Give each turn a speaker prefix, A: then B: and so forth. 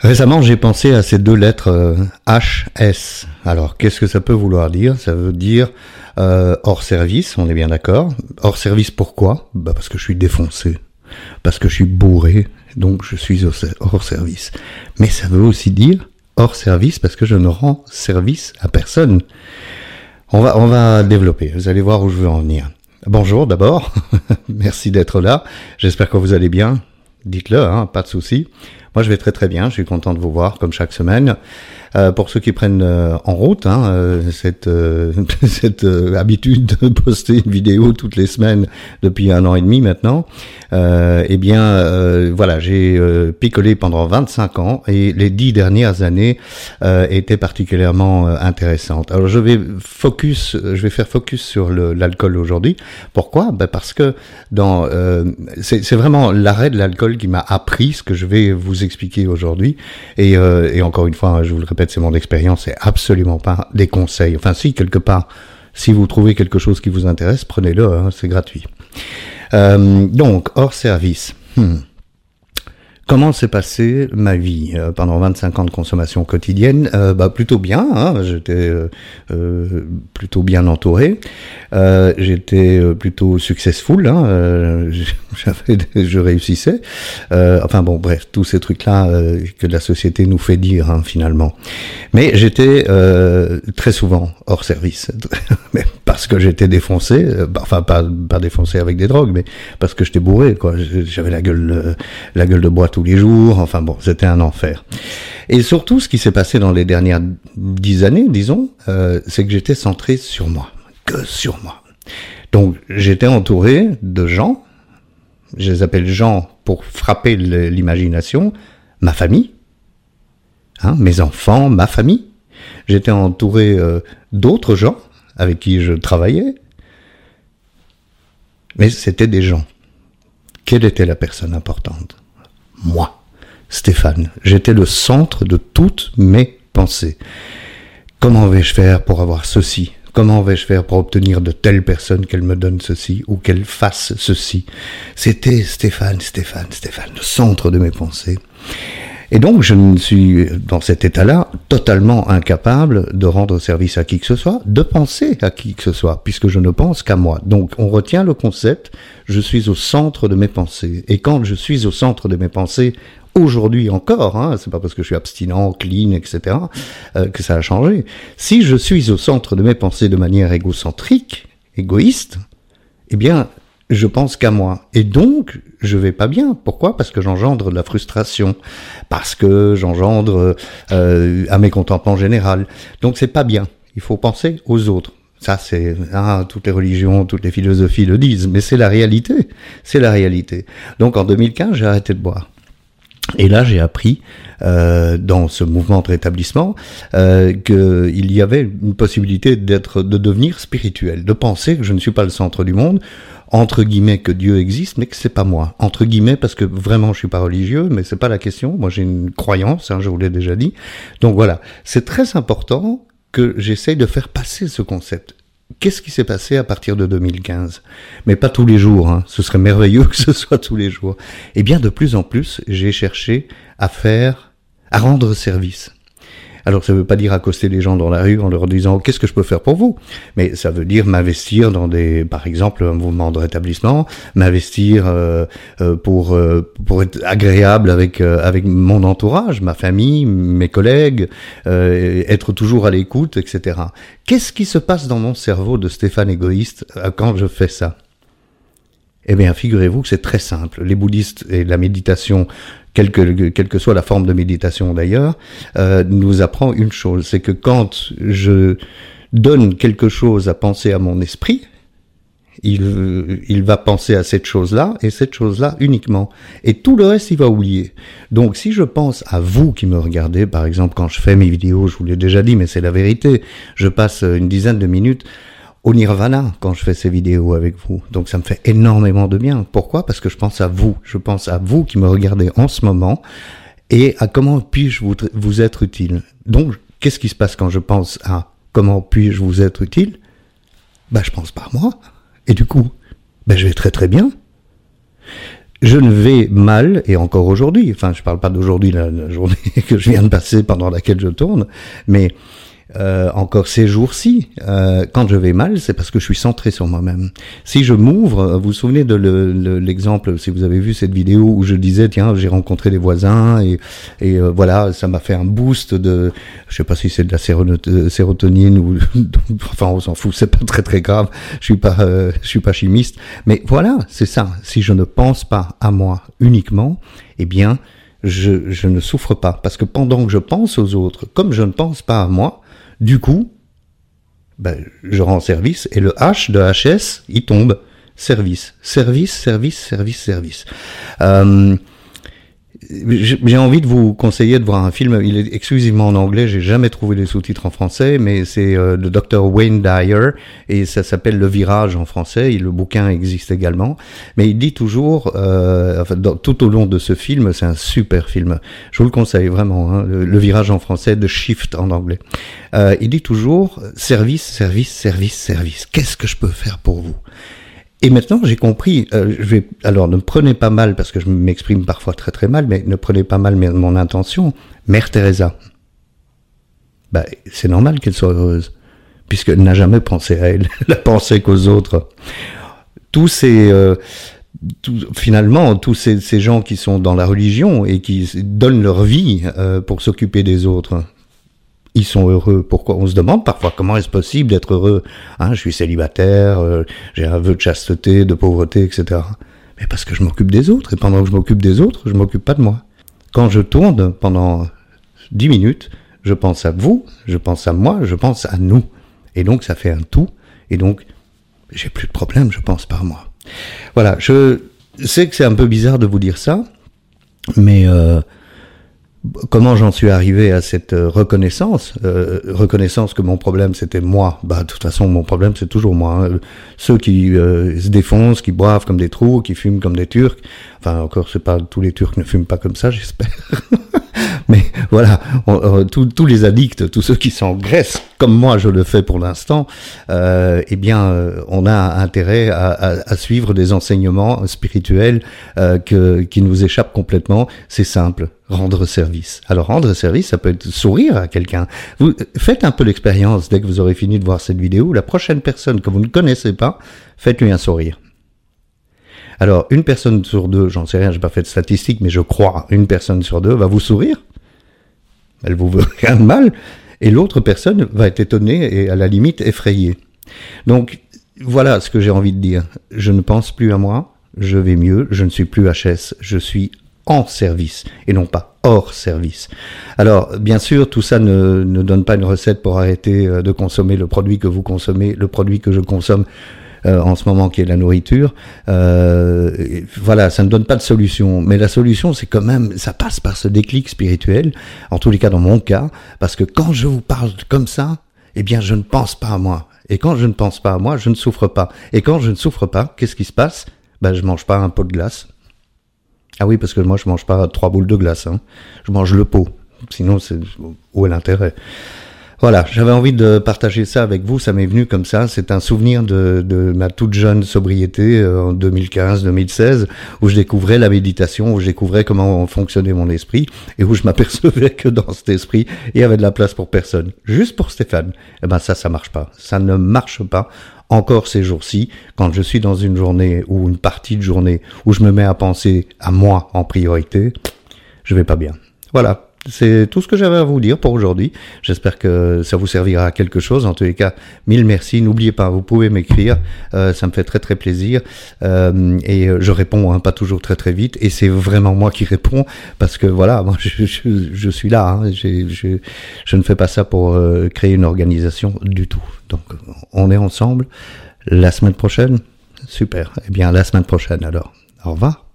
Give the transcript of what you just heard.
A: Récemment, j'ai pensé à ces deux lettres euh, HS. Alors, qu'est-ce que ça peut vouloir dire? Ça veut dire euh, hors service, on est bien d'accord. Hors service, pourquoi? Bah Parce que je suis défoncé, parce que je suis bourré, donc je suis hors service. Mais ça veut aussi dire hors service parce que je ne rends service à personne. On va, on va développer, vous allez voir où je veux en venir. Bonjour d'abord, merci d'être là, j'espère que vous allez bien. Dites-le, hein, pas de souci. Moi, je vais très très bien. Je suis content de vous voir comme chaque semaine. Euh, pour ceux qui prennent euh, en route hein, euh, cette, cette habitude de poster une vidéo toutes les semaines depuis un an et demi maintenant, eh bien voilà, j'ai picolé pendant 25 ans et les dix dernières années étaient particulièrement intéressantes. Alors je vais focus, je vais faire focus sur l'alcool aujourd'hui. Pourquoi? Ben Parce que dans c'est vraiment l'arrêt de l'alcool qui m'a appris ce que je vais vous expliquer aujourd'hui. Et, et encore une fois, je vous le répète c'est mon expérience, c'est absolument pas des conseils. Enfin, si, quelque part, si vous trouvez quelque chose qui vous intéresse, prenez-le, hein, c'est gratuit. Euh, donc, hors service. Hmm. Comment s'est passée ma vie euh, pendant 25 ans de consommation quotidienne? Euh, bah, Plutôt bien, hein, j'étais euh, plutôt bien entouré, j'étais plutôt successful, hein, je réussissais. enfin bon, bref, tous ces trucs-là que la société nous fait dire hein, finalement. Mais j'étais très souvent hors service, parce que j'étais défoncé, bah, enfin pas, pas défoncé avec des drogues, mais parce que j'étais bourré, quoi. J'avais la gueule, la gueule de bois tous les jours. Enfin bon, c'était un enfer. Et surtout, ce qui s'est passé dans les dernières dix années, disons, euh, c'est que j'étais centré sur moi, que sur moi. Donc j'étais entouré de gens, je les appelle gens pour frapper l'imagination, ma famille, hein, mes enfants, ma famille. J'étais entouré euh, d'autres gens avec qui je travaillais, mais c'était des gens. Quelle était la personne importante? Moi, Stéphane. J'étais le centre de toutes mes pensées. Comment vais-je faire pour avoir ceci? Comment vais-je faire pour obtenir de telle personne qu'elle me donne ceci ou qu'elle fasse ceci? C'était Stéphane, Stéphane, Stéphane, le centre de mes pensées. Et donc, je ne suis dans cet état-là totalement incapable de rendre service à qui que ce soit, de penser à qui que ce soit, puisque je ne pense qu'à moi. Donc, on retient le concept, je suis au centre de mes pensées. Et quand je suis au centre de mes pensées, aujourd'hui encore, hein, c'est pas parce que je suis abstinent, clean, etc., euh, que ça a changé. Si je suis au centre de mes pensées de manière égocentrique, égoïste, eh bien, je pense qu'à moi. Et donc, je vais pas bien. Pourquoi? Parce que j'engendre de la frustration, parce que j'engendre euh, un mécontentement général. Donc, c'est pas bien. Il faut penser aux autres. Ça, c'est ah, toutes les religions, toutes les philosophies le disent, mais c'est la réalité. C'est la réalité. Donc, en 2015, j'ai arrêté de boire. Et là, j'ai appris euh, dans ce mouvement de rétablissement euh, qu'il y avait une possibilité d'être, de devenir spirituel, de penser que je ne suis pas le centre du monde, entre guillemets que Dieu existe, mais que c'est pas moi. Entre guillemets parce que vraiment je suis pas religieux, mais c'est pas la question. Moi j'ai une croyance, hein, je vous l'ai déjà dit. Donc voilà, c'est très important que j'essaye de faire passer ce concept. Qu'est-ce qui s'est passé à partir de 2015 Mais pas tous les jours, hein. ce serait merveilleux que ce soit tous les jours. Eh bien, de plus en plus, j'ai cherché à faire, à rendre service. Alors ça ne veut pas dire accoster les gens dans la rue en leur disant qu'est-ce que je peux faire pour vous, mais ça veut dire m'investir dans des, par exemple, un mouvement de rétablissement, m'investir euh, euh, pour euh, pour être agréable avec avec mon entourage, ma famille, mes collègues, être toujours à l'écoute, etc. Qu'est-ce qui se passe dans mon cerveau de Stéphane égoïste quand je fais ça? Eh bien, figurez-vous que c'est très simple. Les bouddhistes et la méditation quelle que, quelle que soit la forme de méditation d'ailleurs, euh, nous apprend une chose, c'est que quand je donne quelque chose à penser à mon esprit, il, il va penser à cette chose-là et cette chose-là uniquement. Et tout le reste, il va oublier. Donc si je pense à vous qui me regardez, par exemple quand je fais mes vidéos, je vous l'ai déjà dit, mais c'est la vérité, je passe une dizaine de minutes au nirvana quand je fais ces vidéos avec vous. Donc ça me fait énormément de bien. Pourquoi? Parce que je pense à vous. Je pense à vous qui me regardez en ce moment et à comment puis-je vous, être utile? Donc qu'est-ce qui se passe quand je pense à comment puis-je vous être utile? Ben je pense pas à moi. Et du coup, ben je vais très très bien. je ne vais mal, et encore aujourd'hui, enfin je parle pas d'aujourd'hui, la, la, journée que je viens de passer pendant laquelle je tourne, mais euh, encore ces jours-ci, euh, quand je vais mal, c'est parce que je suis centré sur moi-même. Si je m'ouvre, vous vous souvenez de l'exemple, le, si vous avez vu cette vidéo où je disais, tiens, j'ai rencontré des voisins et, et euh, voilà, ça m'a fait un boost de, je sais pas si c'est de la sérotonine ou, enfin, on s'en fout, c'est pas très très grave. Je suis pas, euh, je suis pas chimiste, mais voilà, c'est ça. Si je ne pense pas à moi uniquement, eh bien, je, je ne souffre pas parce que pendant que je pense aux autres, comme je ne pense pas à moi, du coup, ben, je rends service et le H de HS, il tombe. Service, service, service, service, service. Euh, j'ai envie de vous conseiller de voir un film. Il est exclusivement en anglais. J'ai jamais trouvé les sous-titres en français, mais c'est euh, de Dr Wayne Dyer et ça s'appelle Le Virage en français. Et le bouquin existe également. Mais il dit toujours, euh, enfin, tout au long de ce film, c'est un super film. Je vous le conseille vraiment. Hein, le, Virage en français, de Shift en anglais. Euh, il dit toujours service, service, service, service. Qu'est-ce que je peux faire pour vous? Et maintenant, j'ai compris. Euh, alors ne prenez pas mal parce que je m'exprime parfois très très mal, mais ne prenez pas mal mon intention. Mère Teresa, bah, c'est normal qu'elle soit heureuse puisqu'elle n'a jamais pensé à elle, elle a pensé qu'aux autres. Tous ces euh, finalement, tous ces, ces, gens qui sont dans la religion et qui donnent leur vie euh, pour s'occuper des autres, ils sont heureux. Pourquoi On se demande parfois comment est-ce possible d'être heureux. Hein, je suis célibataire, euh, j'ai un vœu de chasteté, de pauvreté, etc. Mais parce que je m'occupe des autres. Et pendant que je m'occupe des autres, je m'occupe pas de moi. Quand je tourne pendant dix minutes, je pense à vous, je pense à moi, je pense à nous. Et donc ça fait un tout. Et donc j'ai plus de problème, je pense par moi. Voilà, je sais que c'est un peu bizarre de vous dire ça, mais euh, Comment j'en suis arrivé à cette euh, reconnaissance euh, Reconnaissance que mon problème c'était moi? Bah de toute façon mon problème c'est toujours moi. Hein. Ceux qui euh, se défoncent, qui boivent comme des trous, qui fument comme des Turcs. Enfin encore c'est pas tous les Turcs ne fument pas comme ça j'espère. Mais voilà, tous les addicts, tous ceux qui s'engraissent, comme moi je le fais pour l'instant, euh, eh bien, euh, on a intérêt à, à, à, suivre des enseignements spirituels euh, que, qui nous échappent complètement. C'est simple, rendre service. Alors rendre service, ça peut être sourire à quelqu'un. Vous faites un peu l'expérience dès que vous aurez fini de voir cette vidéo. La prochaine personne que vous ne connaissez pas, faites-lui un sourire. Alors, une personne sur deux, j'en sais rien, j'ai pas fait de statistiques, mais je crois, une personne sur deux va vous sourire elle vous veut rien de mal, et l'autre personne va être étonnée et à la limite effrayée. Donc voilà ce que j'ai envie de dire. Je ne pense plus à moi, je vais mieux, je ne suis plus HS, je suis en service et non pas hors service. Alors, bien sûr, tout ça ne, ne donne pas une recette pour arrêter euh, de consommer le produit que vous consommez, le produit que je consomme euh, en ce moment qui est la nourriture. Euh, voilà, ça ne donne pas de solution. Mais la solution, c'est quand même, ça passe par ce déclic spirituel, en tous les cas dans mon cas, parce que quand je vous parle comme ça, eh bien, je ne pense pas à moi. Et quand je ne pense pas à moi, je ne souffre pas. Et quand je ne souffre pas, qu'est-ce qui se passe? Ben, je mange pas un pot de glace. Ah oui, parce que moi, je mange pas trois boules de glace. Hein. Je mange le pot. Sinon, c'est où est l'intérêt? Voilà, j'avais envie de partager ça avec vous, ça m'est venu comme ça, c'est un souvenir de, de, ma toute jeune sobriété euh, en 2015-2016, où je découvrais la méditation, où je découvrais comment fonctionnait mon esprit, et où je m'apercevais que dans cet esprit, il y avait de la place pour personne, juste pour Stéphane. Eh ben ça, ça marche pas, ça ne marche pas. Encore ces jours-ci, quand je suis dans une journée ou une partie de journée où je me mets à penser à moi en priorité, je vais pas bien. Voilà, c'est tout ce que j'avais à vous dire pour aujourd'hui. J'espère que ça vous servira à quelque chose. En tous les cas, mille merci. N'oubliez pas, vous pouvez m'écrire. Euh, ça me fait très très plaisir. Euh, et je réponds, hein, pas toujours très très vite. Et c'est vraiment moi qui réponds parce que voilà, moi je, suis là. Hein. Je, je, ne fais pas ça pour euh, créer une organisation du tout. Donc on est ensemble la semaine prochaine? Super. Eh bien, la semaine prochaine alors. Au revoir.